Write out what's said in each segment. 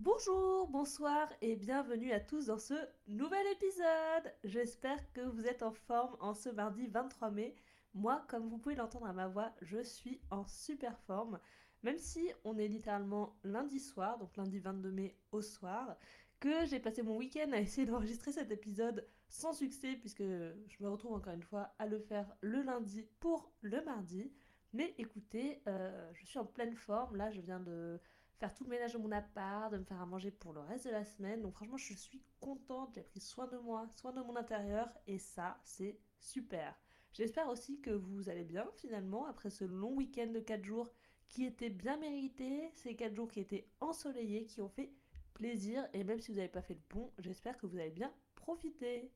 Bonjour, bonsoir et bienvenue à tous dans ce nouvel épisode. J'espère que vous êtes en forme en ce mardi 23 mai. Moi, comme vous pouvez l'entendre à ma voix, je suis en super forme. Même si on est littéralement lundi soir, donc lundi 22 mai au soir, que j'ai passé mon week-end à essayer d'enregistrer cet épisode sans succès puisque je me retrouve encore une fois à le faire le lundi pour le mardi. Mais écoutez, euh, je suis en pleine forme. Là, je viens de faire tout le ménage de mon appart, de me faire à manger pour le reste de la semaine. Donc franchement, je suis contente, j'ai pris soin de moi, soin de mon intérieur, et ça, c'est super. J'espère aussi que vous allez bien finalement après ce long week-end de 4 jours qui était bien mérité, ces 4 jours qui étaient ensoleillés, qui ont fait plaisir, et même si vous n'avez pas fait le pont, j'espère que vous avez bien profité.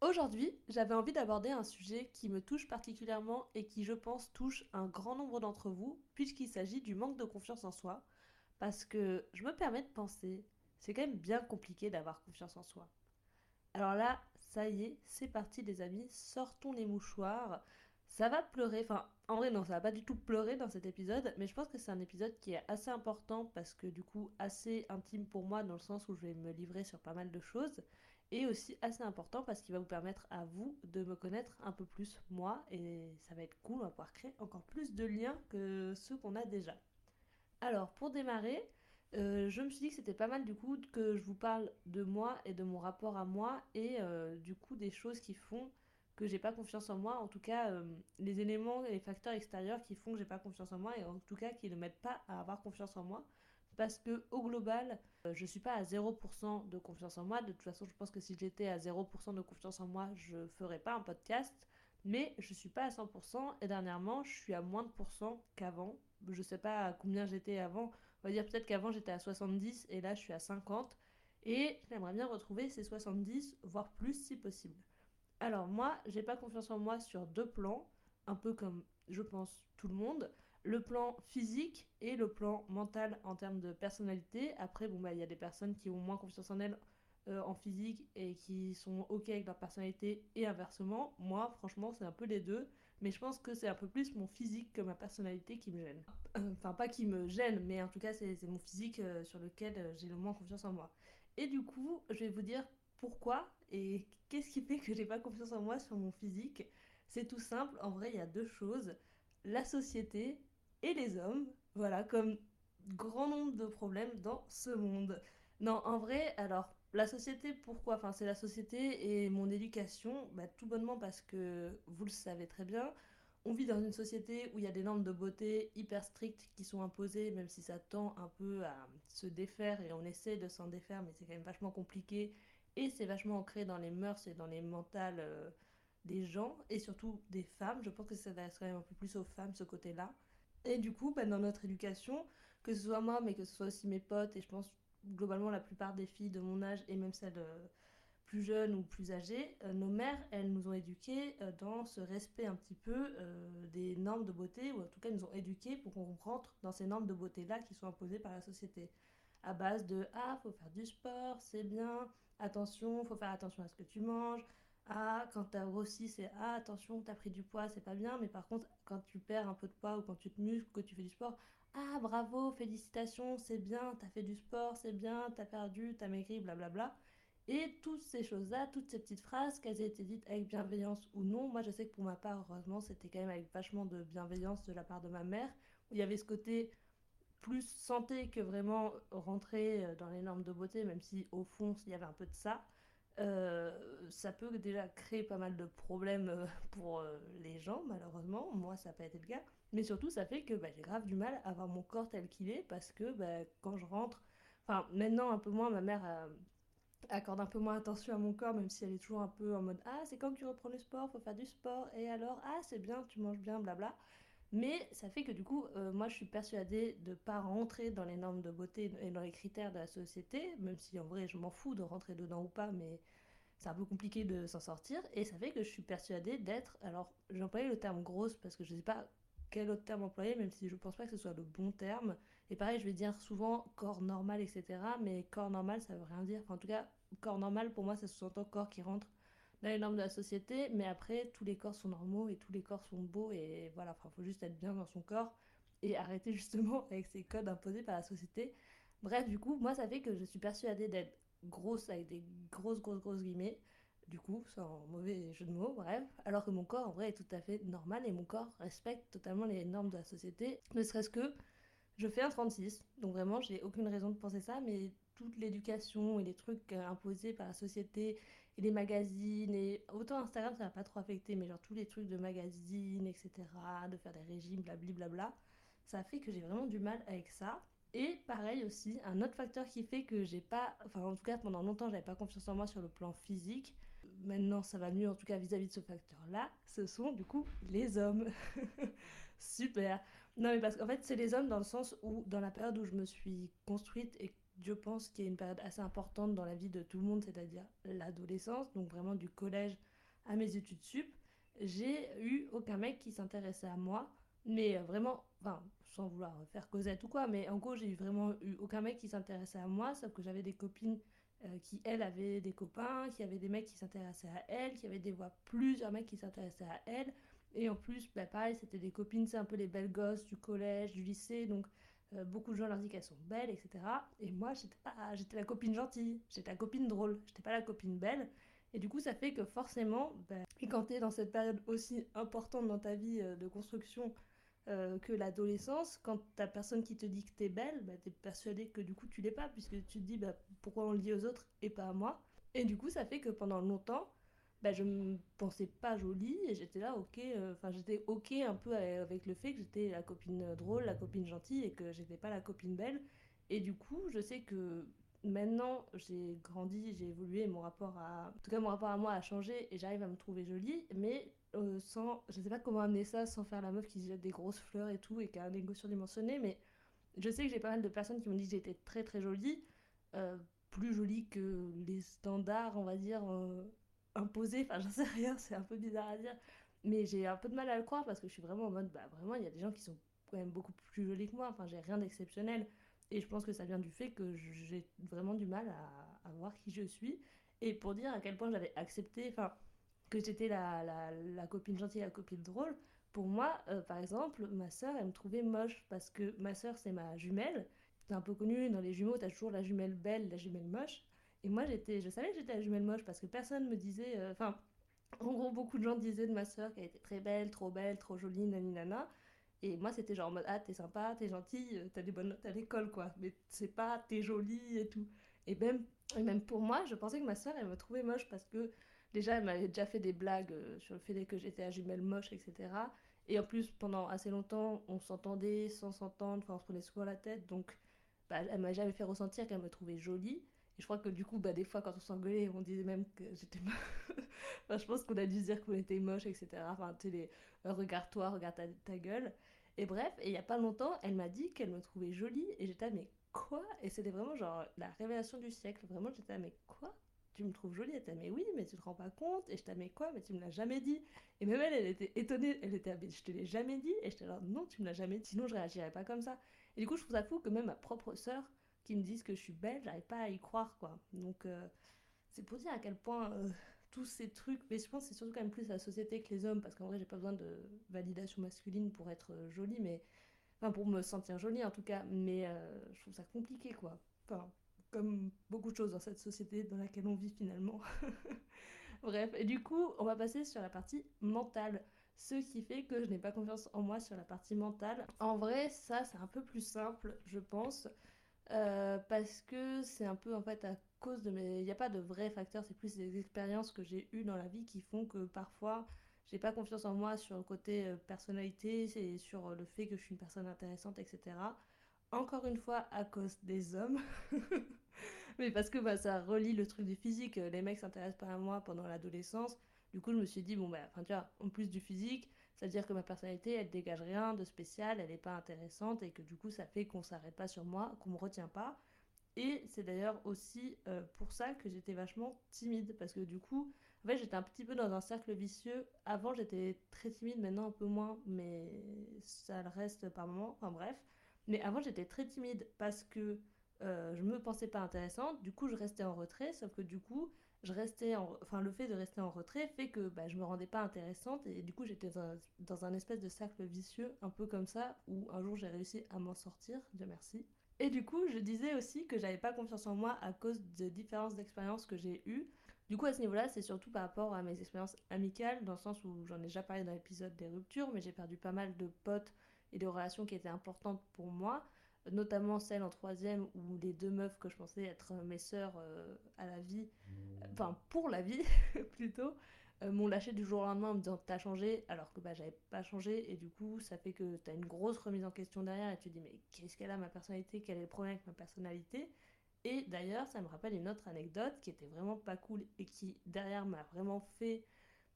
Aujourd'hui, j'avais envie d'aborder un sujet qui me touche particulièrement et qui, je pense, touche un grand nombre d'entre vous, puisqu'il s'agit du manque de confiance en soi, parce que je me permets de penser, c'est quand même bien compliqué d'avoir confiance en soi. Alors là, ça y est, c'est parti les amis, sortons les mouchoirs. Ça va pleurer, enfin en vrai non, ça va pas du tout pleurer dans cet épisode, mais je pense que c'est un épisode qui est assez important parce que du coup assez intime pour moi dans le sens où je vais me livrer sur pas mal de choses et aussi assez important parce qu'il va vous permettre à vous de me connaître un peu plus moi et ça va être cool, on va pouvoir créer encore plus de liens que ceux qu'on a déjà. Alors, pour démarrer, euh, je me suis dit que c'était pas mal du coup que je vous parle de moi et de mon rapport à moi et euh, du coup des choses qui font que j'ai pas confiance en moi, en tout cas euh, les éléments et les facteurs extérieurs qui font que j'ai pas confiance en moi et en tout cas qui ne m'aident pas à avoir confiance en moi parce que au global, je suis pas à 0% de confiance en moi. De toute façon, je pense que si j'étais à 0% de confiance en moi, je ferais pas un podcast. Mais je suis pas à 100% et dernièrement, je suis à moins de pourcent qu'avant je sais pas combien j'étais avant. On va dire peut-être qu'avant j'étais à 70 et là je suis à 50. Et j'aimerais bien retrouver ces 70, voire plus si possible. Alors moi, j'ai pas confiance en moi sur deux plans, un peu comme je pense tout le monde. Le plan physique et le plan mental en termes de personnalité. Après, bon bah il y a des personnes qui ont moins confiance en elles euh, en physique et qui sont ok avec leur personnalité et inversement. Moi, franchement, c'est un peu les deux mais je pense que c'est un peu plus mon physique que ma personnalité qui me gêne. Euh, enfin, pas qui me gêne, mais en tout cas, c'est mon physique euh, sur lequel euh, j'ai le moins confiance en moi. Et du coup, je vais vous dire pourquoi et qu'est-ce qui fait que j'ai pas confiance en moi sur mon physique. C'est tout simple, en vrai, il y a deux choses la société et les hommes. Voilà, comme grand nombre de problèmes dans ce monde. Non, en vrai, alors la société, pourquoi? Enfin, c'est la société et mon éducation, bah, tout bonnement parce que, vous le savez très bien, on vit dans une société où il y a des normes de beauté hyper strictes qui sont imposées, même si ça tend un peu à se défaire et on essaie de s'en défaire, mais c'est quand même vachement compliqué et c'est vachement ancré dans les mœurs et dans les mentales euh, des gens et surtout des femmes. Je pense que ça s'adresse quand même un peu plus aux femmes ce côté-là. Et du coup, bah, dans notre éducation, que ce soit moi, mais que ce soit aussi mes potes, et je pense globalement la plupart des filles de mon âge et même celles euh, plus jeunes ou plus âgées, euh, nos mères, elles nous ont éduquées euh, dans ce respect un petit peu des normes de beauté, ou en tout cas nous ont éduquées pour qu'on rentre dans ces normes de beauté-là qui sont imposées par la société. À base de Ah, faut faire du sport, c'est bien, attention, faut faire attention à ce que tu manges. Ah, quand t'as grossi, c'est Ah, attention, t'as pris du poids, c'est pas bien. Mais par contre, quand tu perds un peu de poids ou quand tu te muscles, que tu fais du sport, ah bravo, félicitations, c'est bien, t'as fait du sport, c'est bien, t'as perdu, t'as maigri, blablabla. Et toutes ces choses-là, toutes ces petites phrases, qu'elles aient été dites avec bienveillance ou non, moi je sais que pour ma part, heureusement, c'était quand même avec vachement de bienveillance de la part de ma mère, il y avait ce côté plus santé que vraiment rentrer euh, dans les normes de beauté, même si au fond il y avait un peu de ça. Euh, ça peut déjà créer pas mal de problèmes euh, pour les gens, malheureusement. Moi, ça n'a pas été le cas. Mais surtout, ça fait que bah, j'ai grave du mal à avoir mon corps tel qu'il est parce que bah, quand je rentre, enfin maintenant un peu moins, ma mère euh, accorde un peu moins attention à mon corps, même si elle est toujours un peu en mode Ah, c'est quand que tu reprends le sport, faut faire du sport, et alors? Ah, c'est bien, tu manges bien, blabla. Mais ça fait que du coup, euh, moi je suis persuadée de ne pas rentrer dans les normes de beauté et dans les critères de la société, même si en vrai je m'en fous de rentrer dedans ou pas, mais c'est un peu compliqué de s'en sortir. Et ça fait que je suis persuadée d'être, alors j'employais le terme grosse parce que je ne sais pas quel autre terme employer, même si je pense pas que ce soit le bon terme. Et pareil, je vais dire souvent corps normal, etc. Mais corps normal, ça veut rien dire. Enfin, en tout cas, corps normal, pour moi, ça sous-entend corps qui rentre les normes de la société. Mais après, tous les corps sont normaux et tous les corps sont beaux. Et voilà, il faut juste être bien dans son corps et arrêter justement avec ces codes imposés par la société. Bref, du coup, moi, ça fait que je suis persuadée d'être grosse avec des grosses, grosses, grosses guillemets. Du coup, sans mauvais jeu de mots, bref. Alors que mon corps, en vrai, est tout à fait normal et mon corps respecte totalement les normes de la société. Ne serait-ce que je fais un 36, donc vraiment, j'ai aucune raison de penser ça, mais toute l'éducation et les trucs euh, imposés par la société et les magazines, et autant Instagram, ça n'a pas trop affecté, mais genre tous les trucs de magazines, etc., de faire des régimes, blablabla, ça a fait que j'ai vraiment du mal avec ça. Et pareil aussi, un autre facteur qui fait que j'ai pas, enfin en tout cas pendant longtemps j'avais pas confiance en moi sur le plan physique. Maintenant ça va mieux en tout cas vis-à-vis -vis de ce facteur-là. Ce sont du coup les hommes. Super. Non mais parce qu'en fait c'est les hommes dans le sens où dans la période où je me suis construite et je pense qu'il y a une période assez importante dans la vie de tout le monde, c'est-à-dire l'adolescence, donc vraiment du collège à mes études sup, j'ai eu aucun mec qui s'intéressait à moi, mais vraiment, enfin sans vouloir faire Cosette ou quoi, mais en gros, j'ai vraiment eu aucun mec qui s'intéressait à moi, sauf que j'avais des copines euh, qui, elles, avaient des copains, qui avaient des mecs qui s'intéressaient à elles, qui avaient des voix plusieurs mecs qui s'intéressaient à elles. Et en plus, bah, pareil, c'était des copines, c'est un peu les belles gosses du collège, du lycée, donc euh, beaucoup de gens leur disent qu'elles sont belles, etc. Et moi, j'étais pas, j'étais la copine gentille, j'étais la copine drôle, j'étais pas la copine belle. Et du coup, ça fait que forcément, bah, et quand t'es dans cette période aussi importante dans ta vie euh, de construction, euh, que l'adolescence, quand t'as personne qui te dit que t'es belle, bah, t'es persuadé que du coup tu l'es pas, puisque tu te dis bah, pourquoi on le dit aux autres et pas à moi. Et du coup, ça fait que pendant longtemps, bah, je me pensais pas jolie et j'étais là, ok, euh, enfin j'étais ok un peu avec le fait que j'étais la copine drôle, la copine gentille et que j'étais pas la copine belle. Et du coup, je sais que maintenant j'ai grandi, j'ai évolué, mon rapport à, en tout cas mon rapport à moi a changé et j'arrive à me trouver jolie, mais euh, sans, je sais pas comment amener ça sans faire la meuf qui jette des grosses fleurs et tout et qui a un ego surdimensionné, mais je sais que j'ai pas mal de personnes qui m'ont dit que j'étais très très jolie, euh, plus jolie que les standards, on va dire, euh, imposés, enfin j'en sais rien, c'est un peu bizarre à dire, mais j'ai un peu de mal à le croire parce que je suis vraiment en mode, bah vraiment, il y a des gens qui sont quand même beaucoup plus jolis que moi, enfin j'ai rien d'exceptionnel, et je pense que ça vient du fait que j'ai vraiment du mal à, à voir qui je suis, et pour dire à quel point j'avais accepté, enfin que j'étais la, la, la, copine gentille, la copine drôle, pour moi, euh, par exemple, ma sœur, elle me trouvait moche parce que ma sœur, c'est ma jumelle. C'est un peu connu, dans les jumeaux, t'as toujours la jumelle belle, la jumelle moche. Et moi, j'étais, je savais que j'étais la jumelle moche parce que personne me disait. Euh, enfin, en gros, beaucoup de gens disaient de ma sœur qu'elle était très belle, trop belle, trop jolie, nani nana. Et moi, c'était genre en mode Ah, t'es sympa, t'es gentille, euh, t'as des bonnes notes à l'école, quoi. Mais c'est pas, t'es jolie et tout. Et même, et même pour moi, je pensais que ma sœur, elle me trouvait moche parce que Déjà, elle m'avait déjà fait des blagues euh, sur le fait que j'étais à jumelle moche, etc. Et en plus, pendant assez longtemps, on s'entendait sans s'entendre, enfin, on se prenait souvent la tête. Donc, bah, elle m'a jamais fait ressentir qu'elle me trouvait jolie. Et je crois que du coup, bah, des fois, quand on s'engueulait, on disait même que j'étais enfin, je pense qu'on a dû dire qu'on était moche, etc. Enfin, tu les euh, regarde-toi, regarde ta, ta, gueule. Et bref, il y a pas longtemps, elle m'a dit qu'elle me trouvait jolie. Et j'étais, mais quoi? Et c'était vraiment genre la révélation du siècle. Vraiment, j'étais, mais quoi? Tu me trouves jolie? Elle était, mais oui, mais tu te rends pas compte? Et je t'ai mais quoi? Mais tu me l'as jamais dit. Et même elle, elle était étonnée. Elle était, mais je te l'ai jamais dit. Et j'étais là, non, tu me l'as jamais dit. Sinon, je réagirais pas comme ça. Et du coup, je trouve ça fou que même ma propre sœur qui me dise que je suis belle, j'arrive pas à y croire, quoi. Donc, euh, c'est pour dire à quel point euh, tous ces trucs. Mais je pense que c'est surtout quand même plus la société que les hommes. Parce qu'en vrai, j'ai pas besoin de validation masculine pour être euh, jolie. Mais. Enfin, pour me sentir jolie en tout cas. Mais je trouve ça compliqué, quoi. Enfin, comme beaucoup de choses dans cette société dans laquelle on vit finalement. Bref, et du coup, on va passer sur la partie mentale. Ce qui fait que je n'ai pas confiance en moi sur la partie mentale. En vrai, ça, c'est un peu plus simple, je pense. Euh, parce que c'est un peu en fait à cause de mes. Il n'y a pas de vrais facteurs, c'est plus des expériences que j'ai eues dans la vie qui font que parfois j'ai pas confiance en moi sur le côté euh, personnalité et sur le fait que je suis une personne intéressante, etc. Encore une fois, à cause des hommes. mais parce que bah, ça relie le truc du physique. Les mecs s'intéressent pas à moi pendant l'adolescence. Du coup, je me suis dit, bon, bah, tu vois, en plus du physique, c'est-à-dire que ma personnalité, elle dégage rien de spécial, elle n'est pas intéressante et que du coup, ça fait qu'on s'arrête pas sur moi, qu'on me retient pas. Et c'est d'ailleurs aussi euh, pour ça que j'étais vachement timide parce que du coup, en fait, j'étais un petit peu dans un cercle vicieux. Avant, j'étais très timide, maintenant un peu moins, mais ça le reste par moment. Enfin bref. Mais avant, j'étais très timide parce que euh, je me pensais pas intéressante, du coup je restais en retrait, sauf que du coup, je restais en... enfin, le fait de rester en retrait fait que bah, je me rendais pas intéressante et du coup j'étais dans, un espèce de cercle vicieux, un peu comme ça, où un jour j'ai réussi à m'en sortir, Dieu merci. Et du coup, je disais aussi que j'avais pas confiance en moi à cause de différences d'expériences que j'ai eues. Du coup, à ce niveau-là, c'est surtout par rapport à mes expériences amicales, dans le sens où j'en ai déjà parlé dans l'épisode des ruptures, mais j'ai perdu pas mal de potes et de relations qui étaient importantes pour moi, notamment celle en troisième où les deux meufs que je pensais être mes sœurs euh, à la vie, enfin pour la vie plutôt, euh, m'ont lâché du jour au lendemain en me disant t'as changé alors que bah j'avais pas changé. Et du coup ça fait que t'as une grosse remise en question derrière et tu te dis mais qu'est-ce qu'elle a ma personnalité? Quel est le problème avec ma personnalité? Et d'ailleurs ça me rappelle une autre anecdote qui était vraiment pas cool et qui derrière m'a vraiment fait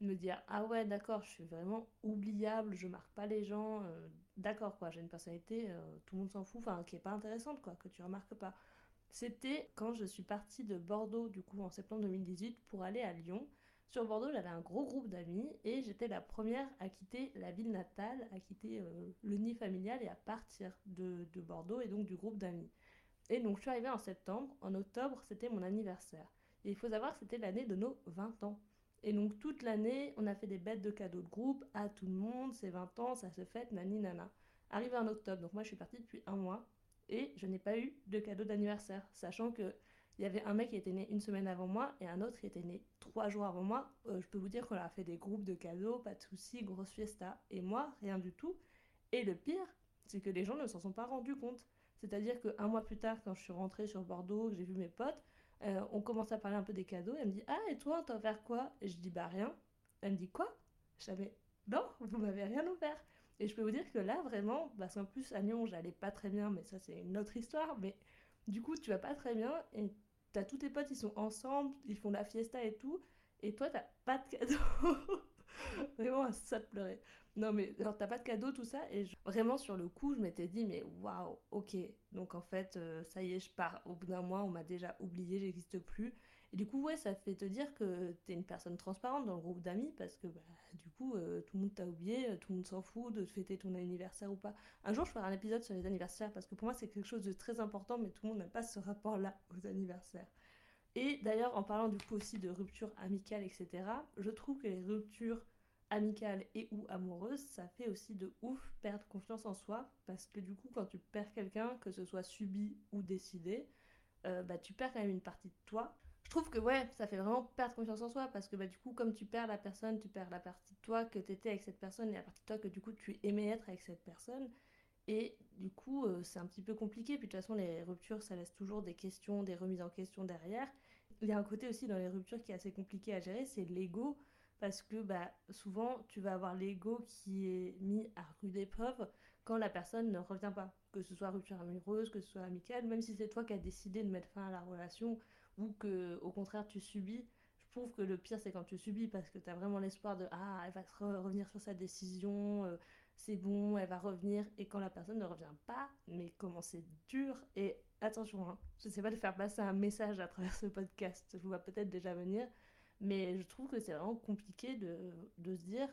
me dire ah ouais d'accord je suis vraiment oubliable je marque pas les gens euh, d'accord quoi j'ai une personnalité euh, tout le monde s'en fout enfin qui est pas intéressante quoi que tu remarques pas c'était quand je suis partie de Bordeaux du coup en septembre 2018 pour aller à Lyon sur Bordeaux, j'avais un gros groupe d'amis et j'étais la première à quitter la ville natale, à quitter euh, le nid familial et à partir de, de Bordeaux et donc du groupe d'amis. Et donc je suis arrivée en septembre, en octobre c'était mon anniversaire. Et il faut savoir que c'était l'année de nos 20 ans. Et donc toute l'année, on a fait des bêtes de cadeaux de groupe à tout le monde, c'est 20 ans, ça se fête, nani nana. Arrivé en octobre, donc moi je suis partie depuis un mois et je n'ai pas eu de cadeau d'anniversaire, sachant que il y avait un mec qui était né une semaine avant moi et un autre qui était né trois jours avant moi. Euh, je peux vous dire qu'on a fait des groupes de cadeaux, pas de soucis, grosse fiesta. Et moi, rien du tout. Et le pire, c'est que les gens ne s'en sont pas rendus compte. C'est-à-dire qu'un mois plus tard, quand je suis rentrée sur Bordeaux, que j'ai vu mes potes, euh, on commence à parler un peu des cadeaux. Elle me dit Ah, et toi, t'as offert quoi? Et je dis Bah, rien. Elle me dit Quoi? Je savais Non, vous m'avez rien offert. Et je peux vous dire que là, vraiment, parce qu'en plus à Lyon, j'allais pas très bien, mais ça, c'est une autre histoire. Mais du coup, tu vas pas très bien et t'as tous tes potes, ils sont ensemble, ils font la fiesta et tout, et toi, t'as pas de cadeau. vraiment, ça te pleurer. Non, mais alors, t'as pas de cadeau, tout ça, et vraiment, sur le coup, je m'étais dit, mais waouh, ok. Donc, en fait, euh, ça y est, je pars. Au bout d'un mois, on m'a déjà oublié, j'existe plus. Et du coup, ouais, ça fait te dire que t'es une personne transparente dans le groupe d'amis parce que bah, du coup, euh, tout le monde t'a oublié, euh, tout le monde s'en fout de fêter ton anniversaire ou pas. Un jour, je ferai un épisode sur les anniversaires parce que pour moi, c'est quelque chose de très important, mais tout le monde n'a pas ce rapport-là aux anniversaires. Et d'ailleurs, en parlant du coup aussi de ruptures amicales, etc., je trouve que les ruptures amicales et ou amoureuses, ça fait aussi de ouf perdre confiance en soi parce que du coup, quand tu perds quelqu'un, que ce soit subi ou décidé, euh, bah, tu perds quand même une partie de toi je trouve que ouais, ça fait vraiment perdre confiance en soi parce que bah, du coup, comme tu perds la personne, tu perds la partie de toi que tu étais avec cette personne et la partie de toi que du coup tu aimais être avec cette personne. Et du coup, euh, c'est un petit peu compliqué. Puis de toute façon, les ruptures, ça laisse toujours des questions, des remises en question derrière. Il y a un côté aussi dans les ruptures qui est assez compliqué à gérer, c'est l'ego. Parce que bah, souvent, tu vas avoir l'ego qui est mis à rude épreuve quand la personne ne revient pas. Que ce soit rupture amoureuse, que ce soit amicale, même si c'est toi qui as décidé de mettre fin à la relation ou que au contraire tu subis. Je trouve que le pire c'est quand tu subis parce que tu as vraiment l'espoir de ah elle va revenir sur sa décision, euh, c'est bon, elle va revenir et quand la personne ne revient pas, mais comment c'est dur et attention, hein, je sais pas de faire passer un message à travers ce podcast, je vous vois peut-être déjà venir, mais je trouve que c'est vraiment compliqué de, de se dire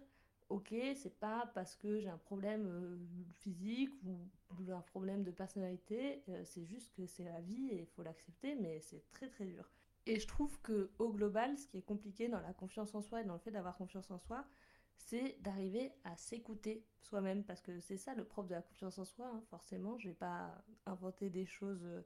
ok, c'est pas parce que j'ai un problème euh, physique ou un problème de personnalité, euh, c'est juste que c'est la vie et il faut l'accepter, mais c'est très très dur. Et je trouve que au global, ce qui est compliqué dans la confiance en soi et dans le fait d'avoir confiance en soi, c'est d'arriver à s'écouter soi-même, parce que c'est ça le propre de la confiance en soi, hein, forcément. Je vais pas inventer des choses euh,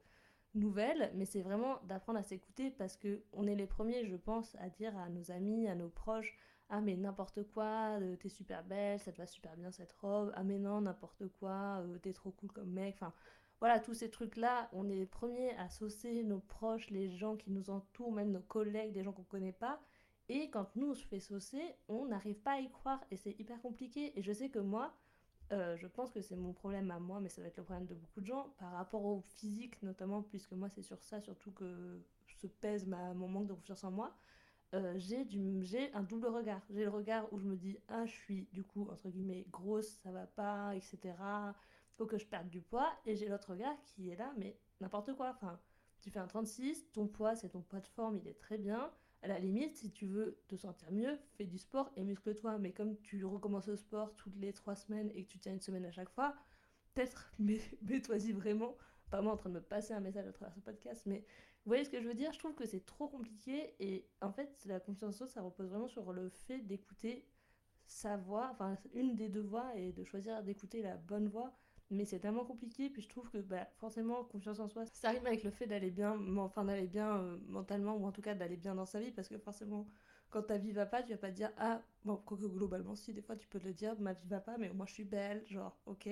nouvelles, mais c'est vraiment d'apprendre à s'écouter, parce que on est les premiers, je pense, à dire à nos amis, à nos proches, ah mais n'importe quoi, euh, t'es super belle, ça te va super bien cette robe, ah mais non, n'importe quoi, euh, t'es trop cool comme mec, enfin voilà, tous ces trucs-là, on est les premiers à saucer nos proches, les gens qui nous entourent, même nos collègues, des gens qu'on connaît pas, et quand nous on se fait saucer, on n'arrive pas à y croire, et c'est hyper compliqué, et je sais que moi, euh, je pense que c'est mon problème à moi, mais ça va être le problème de beaucoup de gens, par rapport au physique notamment, puisque moi c'est sur ça surtout que se pèse ma, mon manque de confiance en moi, euh, j'ai un double regard. J'ai le regard où je me dis, ah, je suis du coup, entre guillemets, grosse, ça va pas, etc. Faut que je perde du poids. Et j'ai l'autre regard qui est là, mais n'importe quoi. Enfin, tu fais un 36, ton poids, c'est ton poids de forme, il est très bien. À la limite, si tu veux te sentir mieux, fais du sport et muscle-toi. Mais comme tu recommences le sport toutes les trois semaines et que tu tiens une semaine à chaque fois, peut-être mets-toi-y vraiment. Pas moi en train de me passer un message à travers ce podcast, mais vous voyez ce que je veux dire? Je trouve que c'est trop compliqué et en fait, la confiance en ça repose vraiment sur le fait d'écouter sa voix, enfin une des deux voix et de choisir d'écouter la bonne voix mais c'est tellement compliqué. Puis je trouve que bah, forcément, confiance en soi, ça rime avec le fait d'aller bien, enfin d'aller bien euh, mentalement, ou en tout cas d'aller bien dans sa vie, parce que forcément, quand ta vie va pas, tu vas pas dire ah bon quoique globalement si des fois tu peux te le dire ma vie va pas mais moi je suis belle genre ok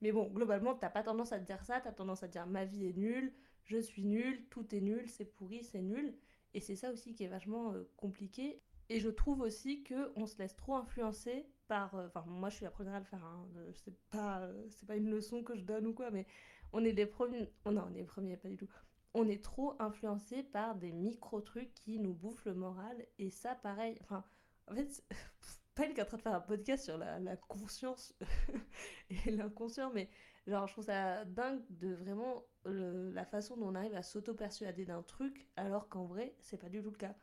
mais bon globalement t'as pas tendance à te dire ça t'as tendance à dire ma vie est nulle je suis nulle tout est nul c'est pourri c'est nul et c'est ça aussi qui est vachement euh, compliqué et je trouve aussi que on se laisse trop influencer euh, enfin moi je suis la première à le faire hein, c'est pas euh, c'est pas une leçon que je donne ou quoi mais on est les premiers oh on est les premiers pas du tout on est trop influencé par des micro-trucs qui nous bouffent le moral. Et ça, pareil, enfin, en fait, pas est en train de faire un podcast sur la, conscience et l'inconscient, mais genre, je trouve ça dingue de vraiment la façon dont on arrive à s'auto-persuader d'un truc, alors qu'en vrai, c'est pas du tout le cas.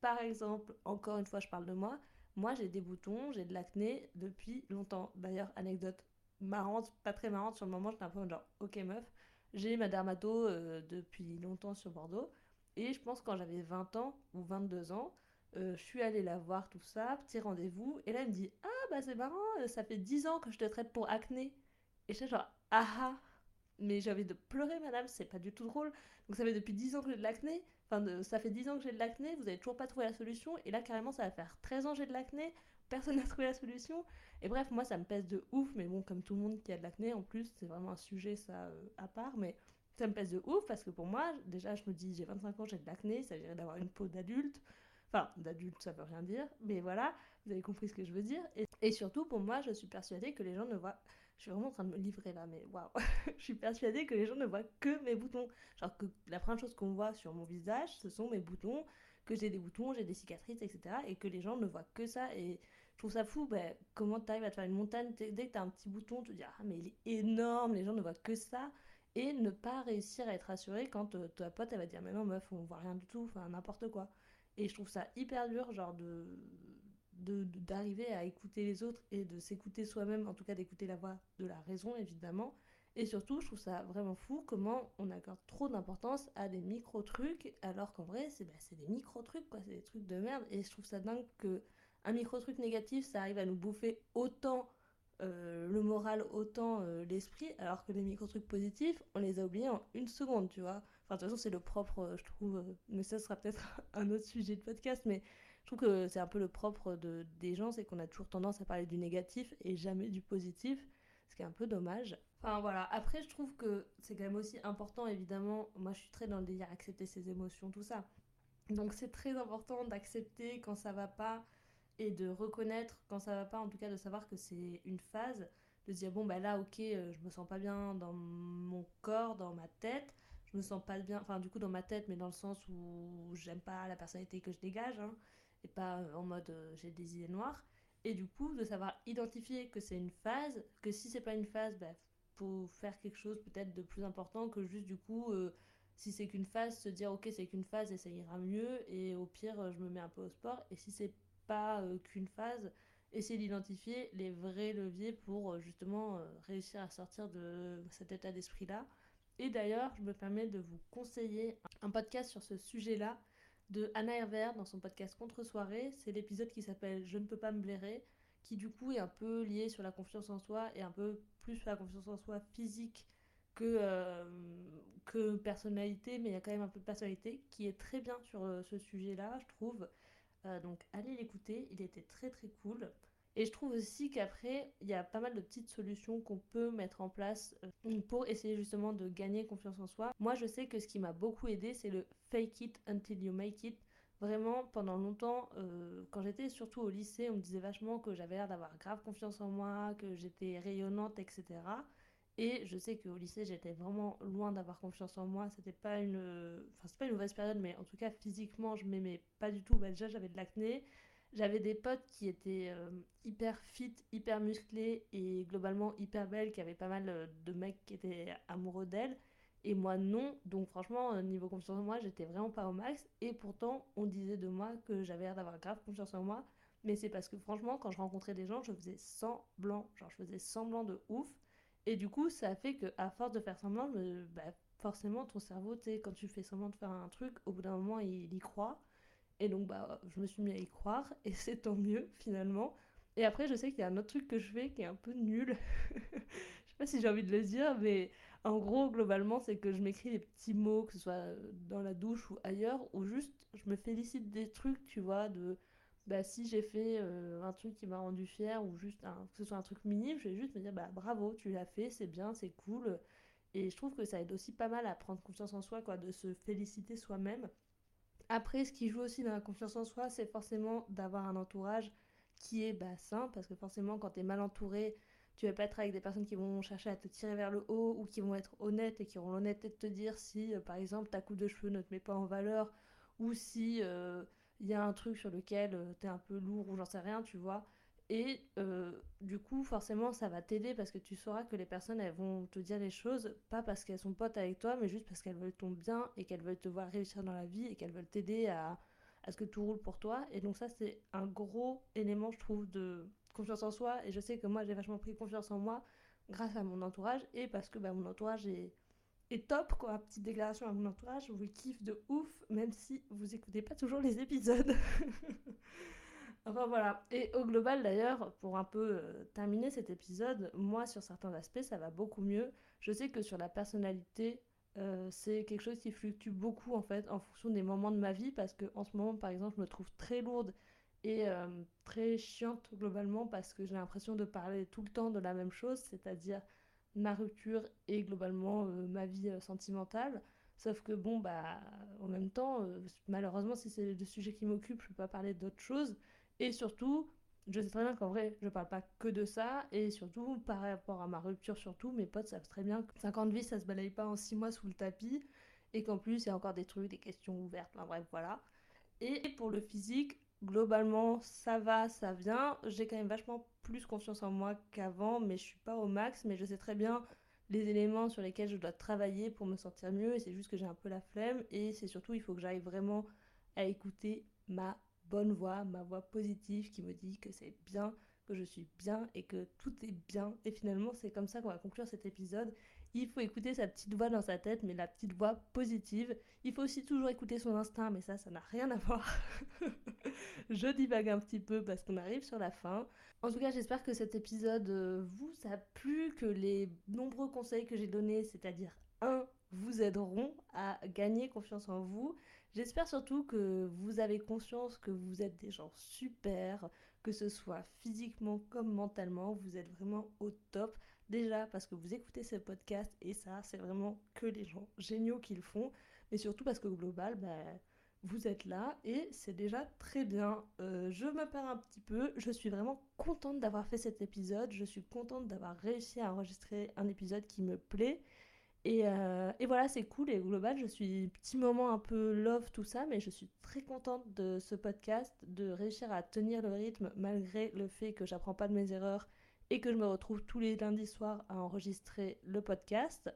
Par exemple, encore une fois, je parle de moi. Moi, j'ai des boutons, j'ai de l'acné depuis longtemps. D'ailleurs, anecdote marrante, pas très marrante, sur le moment, j'étais un peu genre, ok meuf, j'ai ma dermato euh, depuis longtemps sur Bordeaux. Et je pense quand j'avais 20 ans ou 22 ans, euh, je suis allée la voir, tout ça, petit rendez-vous. Et là, elle me dit Ah, bah c'est marrant, euh, ça fait 10 ans que je te traite pour acné. Et j'étais genre Ah ah Mais j'avais de pleurer, madame, c'est pas du tout drôle. Donc ça fait depuis 10 ans que j'ai de l'acné. Enfin, ça fait 10 ans que j'ai de l'acné, vous avez toujours pas trouvé la solution. Et là, carrément, ça va faire 13 ans que j'ai de l'acné personne n'a trouvé la solution. Et bref, moi, ça me pèse de ouf, mais bon, comme tout le monde qui a de l'acné, en plus, c'est vraiment un sujet, ça, euh, à part, mais ça me pèse de ouf, parce que pour moi, déjà, je me dis, j'ai 25 ans, j'ai de l'acné, ça dirait d'avoir une peau d'adulte. Enfin, d'adulte, ça veut rien dire, mais voilà, vous avez compris ce que je veux dire. Et, et surtout, pour moi, je suis persuadée que les gens ne voient... Je suis vraiment en train de me livrer là, mais waouh Je suis persuadée que les gens ne voient que mes boutons. Genre que la première chose qu'on voit sur mon visage, ce sont mes boutons, que j'ai des boutons, j'ai des cicatrices, etc. Et que les gens ne voient que ça. Et je trouve ça fou, bah, comment tu arrives à te faire une montagne, dès que tu as un petit bouton, tu te dis, ah mais il est énorme, les gens ne voient que ça. Et ne pas réussir à être rassuré quand euh, ta pote, elle va dire, mais non meuf, on voit rien du tout, enfin n'importe quoi. Et je trouve ça hyper dur, genre de d'arriver à écouter les autres et de s'écouter soi-même, en tout cas d'écouter la voix de la raison évidemment, et surtout, je trouve ça vraiment fou comment on accorde trop d'importance à des micro-trucs, alors qu'en vrai, c'est bah, des micro-trucs, quoi, c'est des trucs de merde. Et je trouve ça dingue que un micro-truc négatif, ça arrive à nous bouffer autant euh, le moral, autant euh, l'esprit, alors que les micro-trucs positifs, on les a oubliés en une seconde, tu vois. Enfin, de toute façon, c'est le propre, euh, je trouve, mais ça sera peut-être un autre sujet de podcast, mais je trouve que c'est un peu le propre de, des gens, c'est qu'on a toujours tendance à parler du négatif et jamais du positif, ce qui est un peu dommage. Enfin voilà, après je trouve que c'est quand même aussi important évidemment, moi je suis très dans le délire accepter ses émotions, tout ça. Donc c'est très important d'accepter quand ça va pas et de reconnaître quand ça va pas, en tout cas de savoir que c'est une phase, de se dire bon bah là ok euh, je me sens pas bien dans mon corps, dans ma tête, je me sens pas bien, enfin du coup dans ma tête mais dans le sens où j'aime pas la personnalité que je dégage, hein, et pas en mode euh, j'ai des idées noires. Et du coup, de savoir identifier que c'est une phase, que si c'est pas une phase, bah, faut faire quelque chose peut-être de plus important que juste du coup, euh, si c'est qu'une phase, se dire ok c'est qu'une phase et ça ira mieux et au pire je me mets un peu au sport et si c'est pas euh, qu'une phase, essayer d'identifier les vrais leviers pour euh, justement réussir à sortir de cet état d'esprit là. Et d'ailleurs, je me permets de vous conseiller un podcast sur ce sujet-là de Anna Herver dans son podcast Contre-soirée. C'est l'épisode qui s'appelle Je ne peux pas me blairer qui du coup est un peu lié sur la confiance en soi et un peu plus sur la confiance en soi physique que, euh, que personnalité, mais il y a quand même un peu de personnalité qui est très bien sur euh, ce sujet-là, je trouve. Euh, donc allez l'écouter, il était très très cool. Et je trouve aussi qu'après, il y a pas mal de petites solutions qu'on peut mettre en place pour essayer justement de gagner confiance en soi. Moi, je sais que ce qui m'a beaucoup aidé, c'est le fake it until you make it. Vraiment, pendant longtemps, euh, quand j'étais surtout au lycée, on me disait vachement que j'avais l'air d'avoir grave confiance en moi, que j'étais rayonnante, etc. Et je sais qu'au lycée, j'étais vraiment loin d'avoir confiance en moi. C'était pas une, enfin pas une mauvaise période, mais en tout cas physiquement, je m'aimais pas du tout. Bah, déjà, j'avais de l'acné. J'avais des potes qui étaient euh, hyper fit, hyper musclés et globalement hyper belles, qui avaient pas mal euh, de mecs qui étaient amoureux d'elles et moi non. Donc franchement, euh, niveau confiance en moi, j'étais vraiment pas au max. Et pourtant, on disait de moi que j'avais l'air d'avoir grave confiance en moi. Mais c'est parce que franchement, quand je rencontrais des gens, je faisais semblant. Genre, je faisais semblant de ouf. Et du coup, ça fait que à force de faire semblant, bah, forcément, ton cerveau, tu quand tu fais semblant de faire un truc, au bout d'un moment, il y croit. Et donc, bah, je me suis mis à y croire. Et c'est tant mieux, finalement. Et après, je sais qu'il y a un autre truc que je fais qui est un peu nul. sais pas si j'ai envie de le dire, mais en gros, globalement, c'est que je m'écris des petits mots, que ce soit dans la douche ou ailleurs, ou juste je me félicite des trucs, tu vois, de bah si j'ai fait euh, un truc qui m'a rendu fier ou juste un, que ce soit un truc minime, je vais juste me dire bah bravo, tu l'as fait, c'est bien, c'est cool. Et je trouve que ça aide aussi pas mal à prendre confiance en soi, quoi, de se féliciter soi-même. Après, ce qui joue aussi dans la confiance en soi, c'est forcément d'avoir un entourage qui est bah, sain, parce que forcément, quand tu es mal entouré, tu vas pas être avec des personnes qui vont chercher à te tirer vers le haut ou qui vont être honnêtes et qui auront l'honnêteté de te dire si, euh, par exemple, ta coupe de cheveux ne te met pas en valeur ou si euh, il y a un truc sur lequel euh, tu es un peu lourd ou j'en sais rien, tu vois. Et euh, du coup, forcément, ça va t'aider parce que tu sauras que les personnes, elles vont te dire les choses, pas parce qu'elles sont potes avec toi, mais juste parce qu'elles veulent ton bien et qu'elles veulent te voir réussir dans la vie et qu'elles veulent t'aider à ce que tout roule pour toi. Et donc ça, c'est un gros élément, je trouve, de confiance en soi. Et je sais que moi, j'ai vachement pris confiance en moi grâce à mon entourage et parce que bah, mon entourage est, top, quoi. Petite déclaration à mon entourage, vous kiffe de ouf, même si vous écoutez pas toujours les épisodes. Enfin voilà. Et au global d'ailleurs, pour un peu euh, terminer cet épisode, moi sur certains aspects ça va beaucoup mieux. Je sais que sur la personnalité, euh, c'est quelque chose qui fluctue beaucoup en fait en fonction des moments de ma vie parce que en ce moment par exemple je me trouve très lourde et euh, très chiante globalement parce que j'ai l'impression de parler tout le temps de la même chose, c'est-à-dire ma rupture et globalement ma vie sentimentale. Sauf que bon bah en même temps, malheureusement si c'est le sujet qui m'occupe, je peux pas parler d'autre chose. Et surtout, je sais très bien qu'en vrai, je parle pas que de ça. Et surtout, par rapport à ma rupture, surtout, mes potes savent très bien que 50 vies, ça se balaye pas en 6 mois sous le tapis. Et qu'en plus, il y a encore des trucs, des questions ouvertes. Enfin, bref, voilà. Et pour le physique, globalement, ça va, ça vient. J'ai quand même vachement plus confiance en moi qu'avant, mais je suis pas au max. Mais je sais très bien les éléments sur lesquels je dois travailler pour me sentir mieux. Et c'est juste que j'ai un peu la flemme. Et c'est surtout, il faut que j'aille vraiment à écouter ma bonne voix, ma voix positive qui me dit que c'est bien, que je suis bien et que tout est bien. Et finalement, c'est comme ça qu'on va conclure cet épisode. Il faut écouter sa petite voix dans sa tête, mais la petite voix positive. Il faut aussi toujours écouter son instinct, mais ça, ça n'a rien à voir. je divague un petit peu parce qu'on arrive sur la fin. En tout cas, j'espère que cet épisode euh, vous a plu, que les nombreux conseils que j'ai donnés, c'est-à-dire un, vous aideront à gagner confiance en vous. J'espère surtout que vous avez conscience que vous êtes des gens super, que ce soit physiquement comme mentalement, vous êtes vraiment au top. Déjà parce que vous écoutez ce podcast et ça, c'est vraiment que les gens géniaux qui le font. Mais surtout parce qu'au global, bah, vous êtes là et c'est déjà très bien. Euh, je me perds un petit peu. Je suis vraiment contente d'avoir fait cet épisode. Je suis contente d'avoir réussi à enregistrer un épisode qui me plaît. Euh, et, voilà, c'est cool. Et global, je suis petit moment un peu love, tout ça, mais je suis très contente de ce podcast, de réussir à tenir le rythme malgré le fait que j'apprends pas de mes erreurs et que je me retrouve tous les lundis soirs à enregistrer le podcast.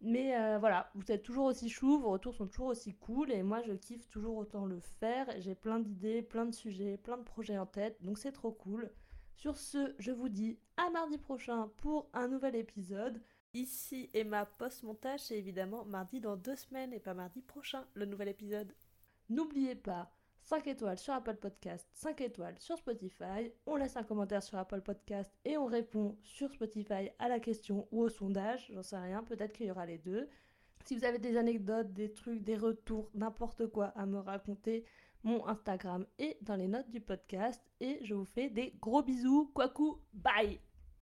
Mais euh, voilà, vous êtes toujours aussi chou, vos retours sont toujours aussi cool et moi je kiffe toujours autant le faire. J'ai plein d'idées, plein de sujets, plein de projets en tête, donc c'est trop cool. Sur ce, je vous dis à mardi prochain pour un nouvel épisode. Ici et ma post-montage, c'est évidemment mardi dans deux semaines et pas mardi prochain, le nouvel épisode. N'oubliez pas, 5 étoiles sur Apple Podcast, 5 étoiles sur Spotify. On laisse un commentaire sur Apple Podcast et on répond sur Spotify à la question ou au sondage. J'en sais rien, peut-être qu'il y aura les deux. Si vous avez des anecdotes, des trucs, des retours, n'importe quoi à me raconter, mon Instagram est dans les notes du podcast. Et je vous fais des gros bisous. Kwaku, bye